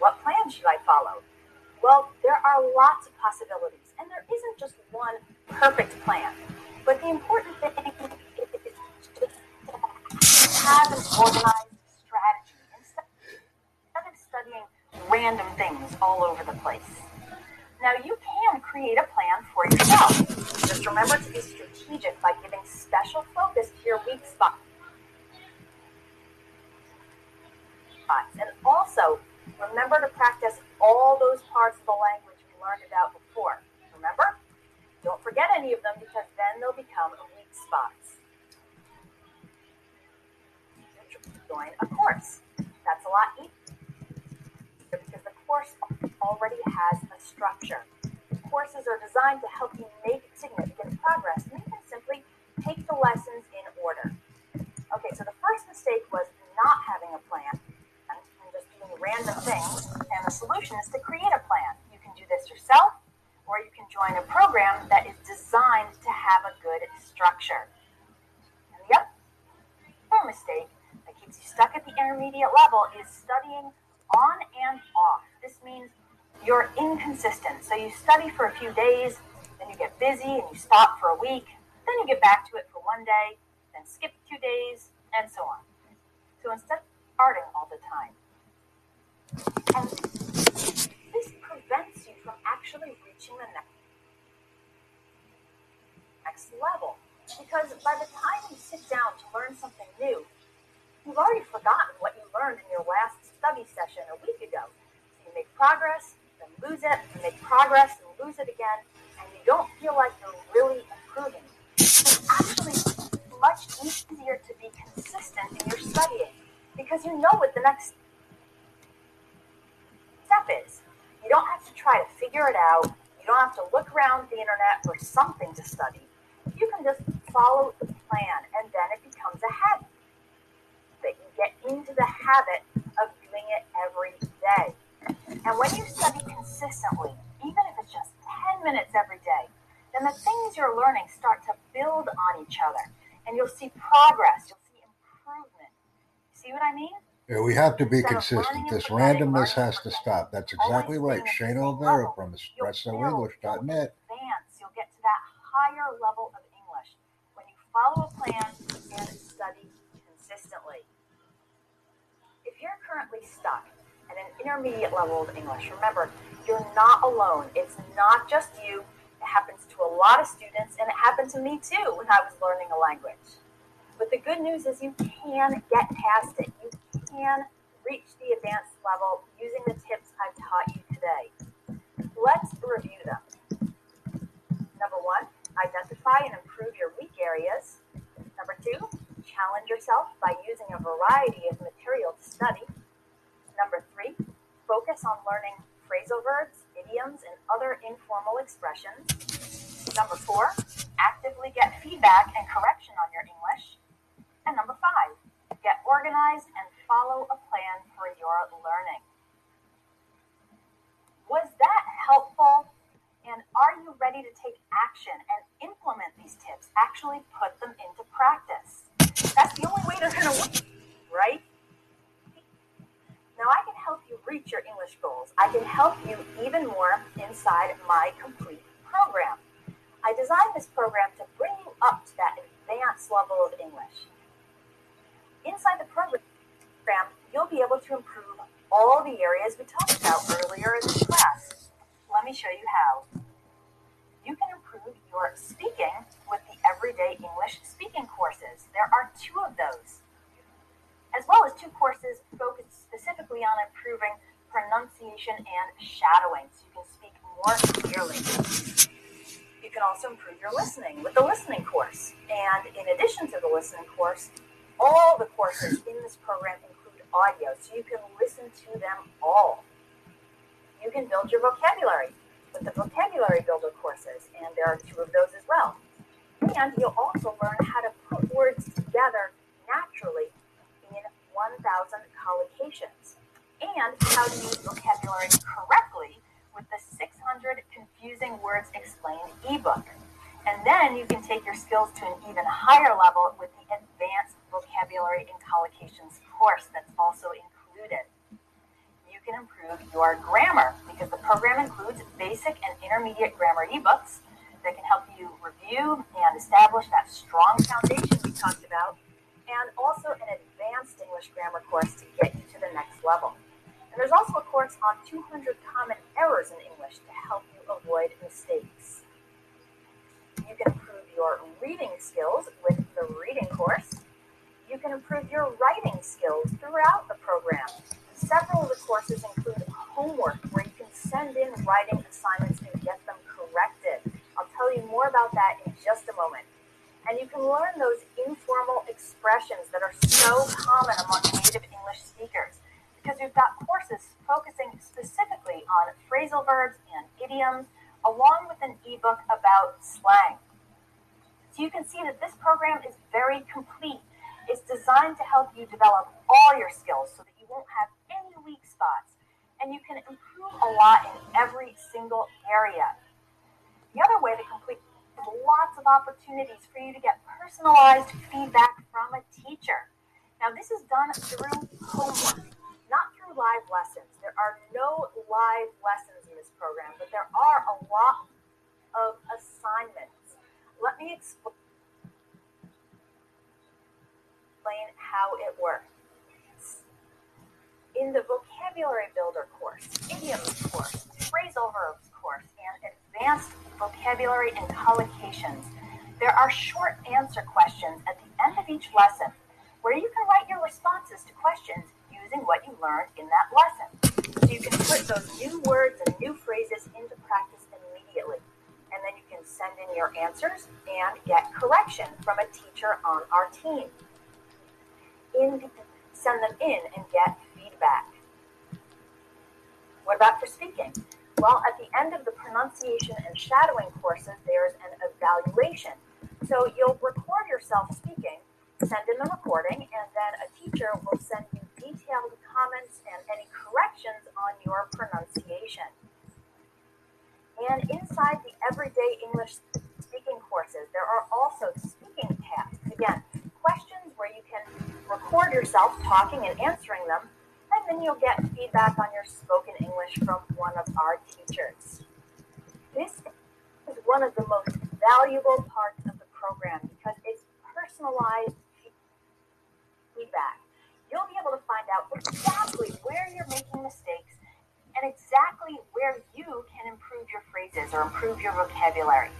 What plan should I follow? Well, there are lots of possibilities, and there isn't just one perfect plan. But the important thing is to have an organized strategy instead of studying random things all over the place. Now, you can create a plan for yourself. Just remember to be strategic by giving special focus to your weak spots. And also, remember to practice all those parts of the language we learned about before. Remember? Don't forget any of them because then they'll become weak spots. Join a course. That's a lot easier because the course already has a structure. Courses are designed to help you make significant progress, and you can simply take the lessons in order. Okay, so the first mistake was not having a plan random things, and the solution is to create a plan. You can do this yourself, or you can join a program that is designed to have a good structure. And the other mistake that keeps you stuck at the intermediate level is studying on and off. This means you're inconsistent. So you study for a few days, then you get busy and you stop for a week, then you get back to it for one day, then skip two days, and so on. So instead of starting all the time, this prevents you from actually reaching the next, level. Because by the time you sit down to learn something new, you've already forgotten what you learned in your last study session a week ago. So you make progress, then lose it, you make progress and lose it again, and you don't feel like you're really improving. It's actually much easier to be consistent in your studying because you know what the next try to figure it out. You don't have to look around the internet for something to study. You can just follow the plan, and then it becomes a habit. That you get into the habit of doing it every day. And when you study consistently, even if it's just 10 minutes every day, then the things you're learning start to build on each other. And you'll see progress, you'll see improvement. See what I mean? Yeah, we have to be consistent. This randomness has to stop. That's exactly right. Shayna Oliveira from EspressoEnglish.net. You'll get to that higher level of English when you follow a plan and study consistently. If you're currently stuck at an intermediate level of English, remember, you're not alone. It's not just you. It happens to a lot of students, and it happened to me too when I was learning a language. But the good news is you can get past it. Can reach the advanced level using the tips I've taught you today. Let's review them. Number one, identify and improve your weak areas. Number two, challenge yourself by using a variety of material to study. Number three, focus on learning phrasal verbs, idioms, and other informal expressions. Number four, actively get feedback and correction on your English. And number five, get organized follow a plan for your learning. Was that helpful? And are you ready to take action and implement these tips? Actually put them into practice. That's the only way they're going to work, right? Now, I can help you reach your English goals. I can help you even more inside my complete program. I designed this program to bring you up to that advanced level of English inside the program, you'll be able to improve all the areas we talked about earlier in this class. Let me show you how. You can improve your speaking with the Everyday English Speaking courses. There are two of those, as well as two courses focused specifically on improving pronunciation and shadowing so you can speak more clearly. You can also improve your listening with the listening course. And in addition to the listening course, all the courses in this program include audio, so you can listen to them all. You can build your vocabulary with the vocabulary builder courses, and there are two of those as well. And you'll also learn how to put words together naturally in 1,000 collocations, and how to use vocabulary correctly with the 600 Confusing Words Explained ebook. And then you can take your skills to an even higher level with the advanced vocabulary and collocations course that's also included. You can improve your grammar because the program includes basic and intermediate grammar ebooks that can help you review and establish that strong foundation we talked about, and also an advanced English grammar course to get you to the next level. And there's also a course on 200 common errors in English to help you avoid mistakes. You can improve your reading skills with the reading course you can improve your writing skills throughout the program. Several of the courses include homework where you can send in writing assignments and get them corrected. I'll tell you more about that in just a moment. And you can learn those informal expressions that are so common among native English speakers because we've got courses focusing specifically on phrasal verbs and idioms, along with an ebook about slang. So you can see that this program is very complete designed to help you develop all your skills so that you won't have any weak spots and you can improve a lot in every single area. The other way to complete is lots of opportunities for you to get personalized feedback from a teacher. Now, this is done through homework, not through live lessons. There are no live lessons in this program, but there are a lot of assignments. Let me explain explain how it works. In the Vocabulary Builder course, Idioms course, Phrasal Verbs course, and Advanced Vocabulary and Collocations, there are short answer questions at the end of each lesson where you can write your responses to questions using what you learned in that lesson. So you can put those new words and new phrases into practice immediately. And then you can send in your answers and get correction from a teacher on our team in, send them in and get feedback. What about for speaking? Well, at the end of the pronunciation and shadowing courses, there's an evaluation. So you'll record yourself speaking, send in the recording, and then a teacher will send you detailed comments and any corrections on your pronunciation. And inside the everyday English speaking courses, there are also speaking tasks. Again, questions where you can record yourself talking and answering them, and then you'll get feedback on your spoken English from one of our teachers. This is one of the most valuable parts of the program because it's personalized feedback. You'll be able to find out exactly where you're making mistakes and exactly where you can improve your phrases or improve your vocabulary.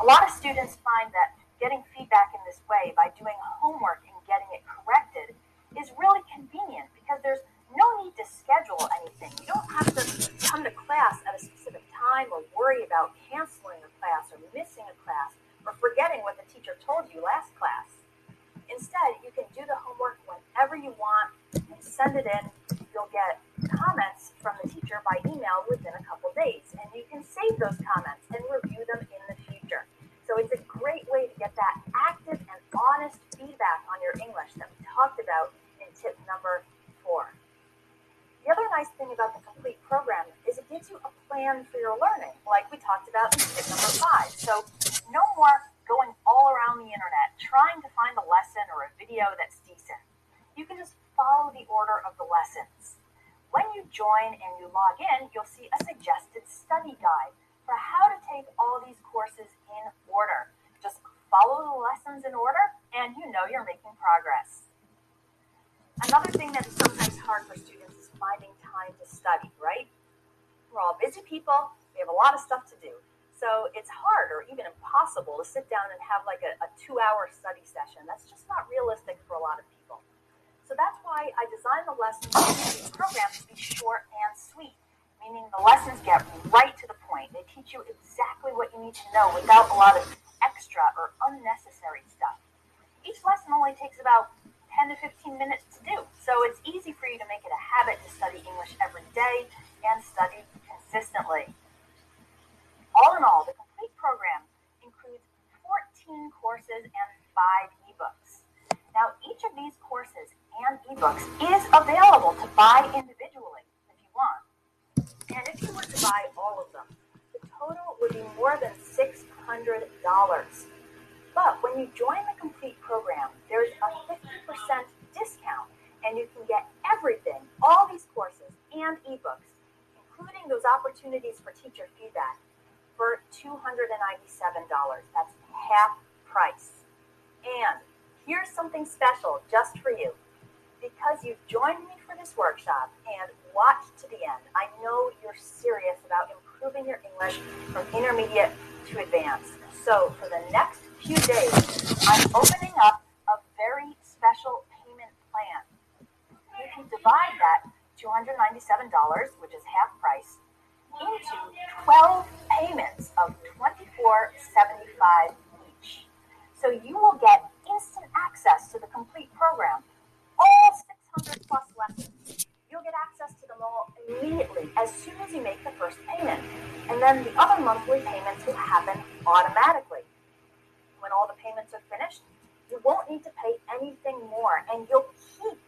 A lot of students find that getting feedback in this way by doing homework and getting it corrected is really convenient because there's no need to schedule anything. You don't have to come to class at a specific time or worry about canceling a class or missing a class or forgetting what the teacher told you last class. Instead, you can do the homework whenever you want and send it in. You'll get comments from the teacher by email within a couple days, and you can save those comments and review them in the future. So it's a great way to get that active and honest feedback on your English that we talked about in tip number four. The other nice thing about the complete program is it gives you a plan for your learning, like we talked about in tip number five. So no more going all around the internet trying to find a lesson or a video that's decent. You can just follow the order of the lessons. When you join and you log in, you'll see a suggested study guide for how to take all these courses in order. Just follow the lessons in order, and you know you're making progress. Another thing that is sometimes hard for students is finding time to study, right? We're all busy people, we have a lot of stuff to do. So it's hard or even impossible to sit down and have like a, a two hour study session. That's just not realistic for a lot of people. So that's why I designed the lessons programs to be short and sweet meaning the lessons get right to the point. They teach you exactly what you need to know without a lot of extra or unnecessary stuff. Each lesson only takes about 10 to 15 minutes to do, so it's easy for you to make it a habit to study English every day and study consistently. All in all, the complete program includes 14 courses and 5 ebooks. Now, each of these courses and ebooks is available to buy individually if you want. And if you were to buy all of them, the total would be more than $600. But when you join the complete program, there's a 50% discount, and you can get everything, all these courses, and ebooks, those opportunities for teacher feedback, for $297. That's half price. And here's something special just for you. Because you've joined me for this workshop and watched to the end, I know you're serious about improving your English from intermediate to advanced. So for the next few days, I'm opening up a very special payment plan. You can divide that $297, which is half price, into 12 payments of $24.75 each. So you will get instant access to the complete program, all 600 plus lessons. You'll get access to them all immediately as soon as you make the first payment. And then the other monthly payments will happen automatically. When all the payments are finished, you won't need to pay anything more and you'll keep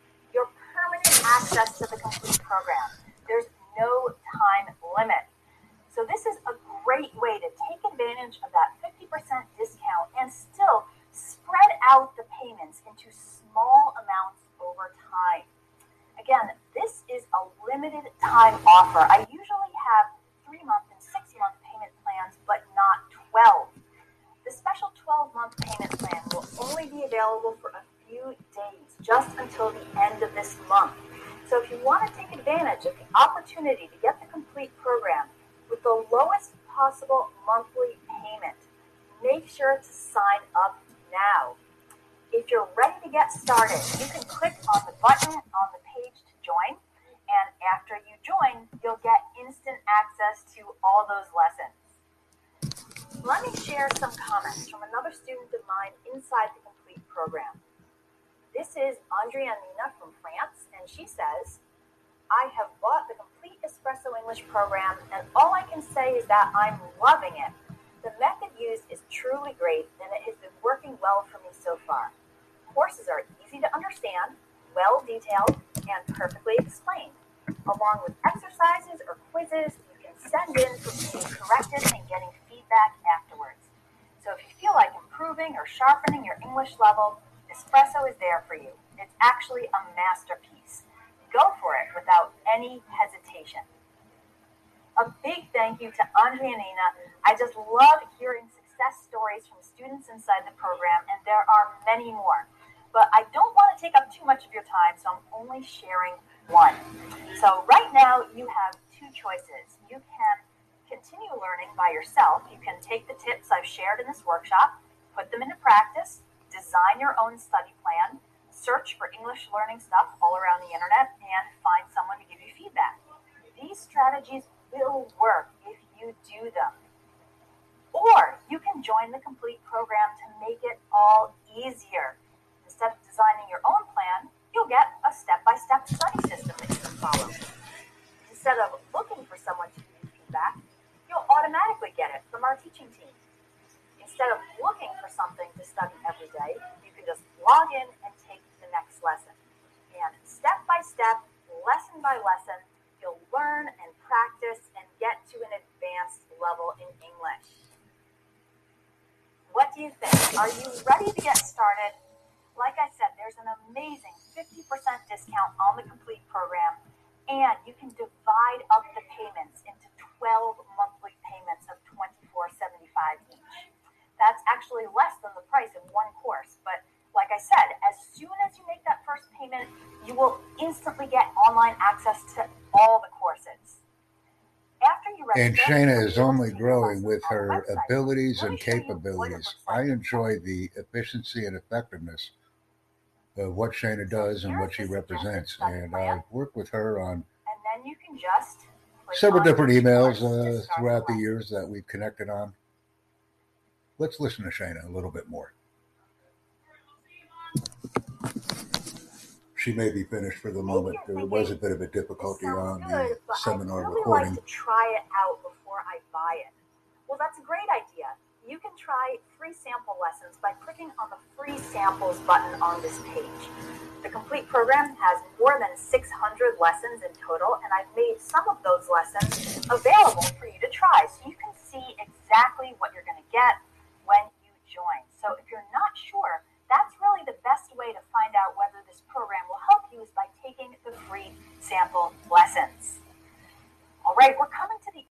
access to the complete program. There's no time limit. So this is a great way to take advantage of that 50% discount and still spread out the payments into small amounts over time. Again, this is a limited time offer. I usually have three month and six month payment plans, but not 12. The special 12 month payment plan will only be available for a few days, just until the end of this month. So if you want to take advantage of the opportunity to get the complete program with the lowest possible monthly payment, make sure to sign up now. If you're ready to get started, you can click on the button on the page to join. And after you join, you'll get instant access to all those lessons. Let me share some comments from another student of mine inside the complete program. This is Andrianina from France, and she says, I have bought the complete Espresso English program, and all I can say is that I'm loving it. The method used is truly great, and it has been working well for me so far. Courses are easy to understand, well detailed, and perfectly explained. Along with exercises or quizzes, you can send in for being corrected and getting feedback afterwards. So if you feel like improving or sharpening your English level, Espresso is there for you. It's actually a masterpiece. Go for it without any hesitation. A big thank you to Andrianina. I just love hearing success stories from students inside the program, and there are many more. But I don't want to take up too much of your time, so I'm only sharing one. So right now, you have two choices. You can continue learning by yourself. You can take the tips I've shared in this workshop, put them into practice, design your own study plan, search for English learning stuff all around the internet, and find someone to give you feedback. These strategies will work if you do them. Or you can join the complete program to make it all easier. Instead of designing your own plan, you'll get a step by step study system that you can follow. Instead of looking for someone to give you feedback, you'll automatically get it from our teaching team instead of looking for something to study every day, you can just log in and take the next lesson. And step by step, lesson by lesson, you'll learn and practice and get to an advanced level in English. What do you think? Are you ready to get started? Like I said, there's an amazing 50% discount on the complete program, and you can divide up the payments into 12 monthly payments of $24.75 each that's actually less than the price of one course. But like I said, as soon as you make that first payment, you will instantly get online access to all the courses. After you and Shayna is only growing with her abilities and capabilities. I enjoy the efficiency and effectiveness of what Shayna does and what she represents. And I work with her on and then you can just several different emails uh, throughout the years that we've connected on. Let's listen to Shayna a little bit more. She may be finished for the moment. There was a bit of a difficulty on the seminar recording. Like to try it out before I buy it. Well, that's a great idea. Try free sample lessons by clicking on the free samples button on this page. The complete program has more than 600 lessons in total, and I've made some of those lessons available for you to try so you can see exactly what you're going to get when you join. So if you're not sure, that's really the best way to find out whether this program will help you is by taking the free sample lessons. All right, we're coming